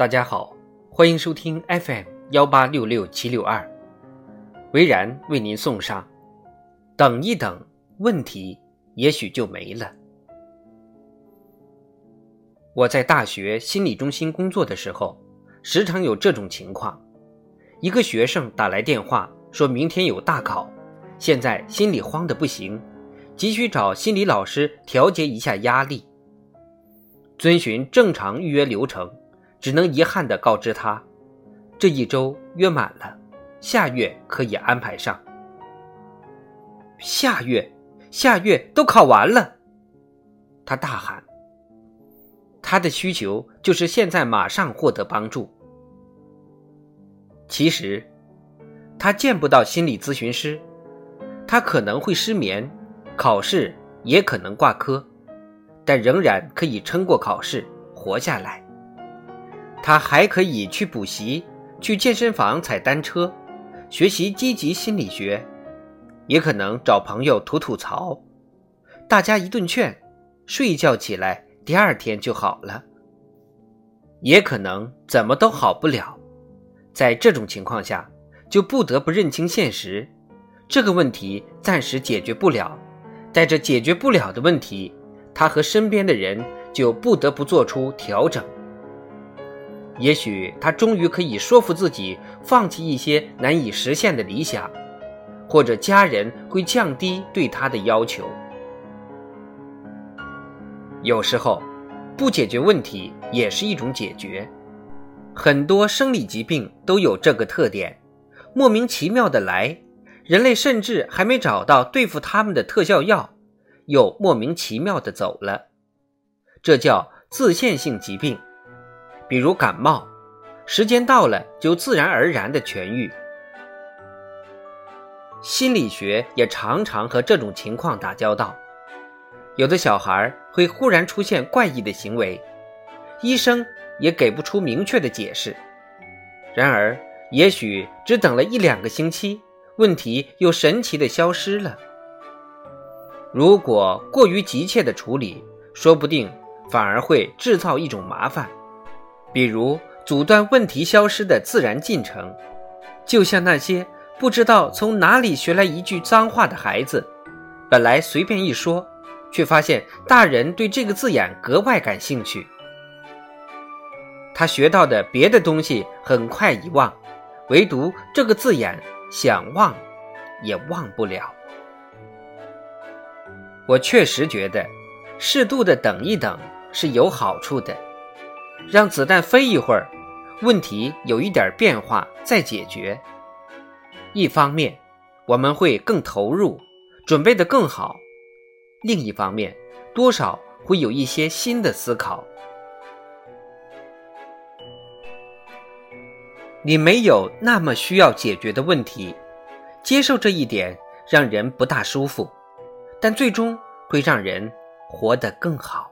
大家好，欢迎收听 FM 幺八六六七六二，维然为您送上。等一等，问题也许就没了。我在大学心理中心工作的时候，时常有这种情况：一个学生打来电话，说明天有大考，现在心里慌得不行，急需找心理老师调节一下压力。遵循正常预约流程。只能遗憾地告知他，这一周约满了，下月可以安排上。下月，下月都考完了，他大喊。他的需求就是现在马上获得帮助。其实，他见不到心理咨询师，他可能会失眠，考试也可能挂科，但仍然可以撑过考试，活下来。他还可以去补习，去健身房踩单车，学习积极心理学，也可能找朋友吐吐槽，大家一顿劝，睡一觉起来，第二天就好了。也可能怎么都好不了，在这种情况下，就不得不认清现实，这个问题暂时解决不了，带着解决不了的问题，他和身边的人就不得不做出调整。也许他终于可以说服自己放弃一些难以实现的理想，或者家人会降低对他的要求。有时候，不解决问题也是一种解决。很多生理疾病都有这个特点：莫名其妙的来，人类甚至还没找到对付他们的特效药，又莫名其妙的走了。这叫自限性疾病。比如感冒，时间到了就自然而然的痊愈。心理学也常常和这种情况打交道。有的小孩会忽然出现怪异的行为，医生也给不出明确的解释。然而，也许只等了一两个星期，问题又神奇的消失了。如果过于急切的处理，说不定反而会制造一种麻烦。比如阻断问题消失的自然进程，就像那些不知道从哪里学来一句脏话的孩子，本来随便一说，却发现大人对这个字眼格外感兴趣。他学到的别的东西很快遗忘，唯独这个字眼想忘，也忘不了。我确实觉得，适度的等一等是有好处的。让子弹飞一会儿，问题有一点变化再解决。一方面，我们会更投入，准备的更好；另一方面，多少会有一些新的思考。你没有那么需要解决的问题，接受这一点让人不大舒服，但最终会让人活得更好。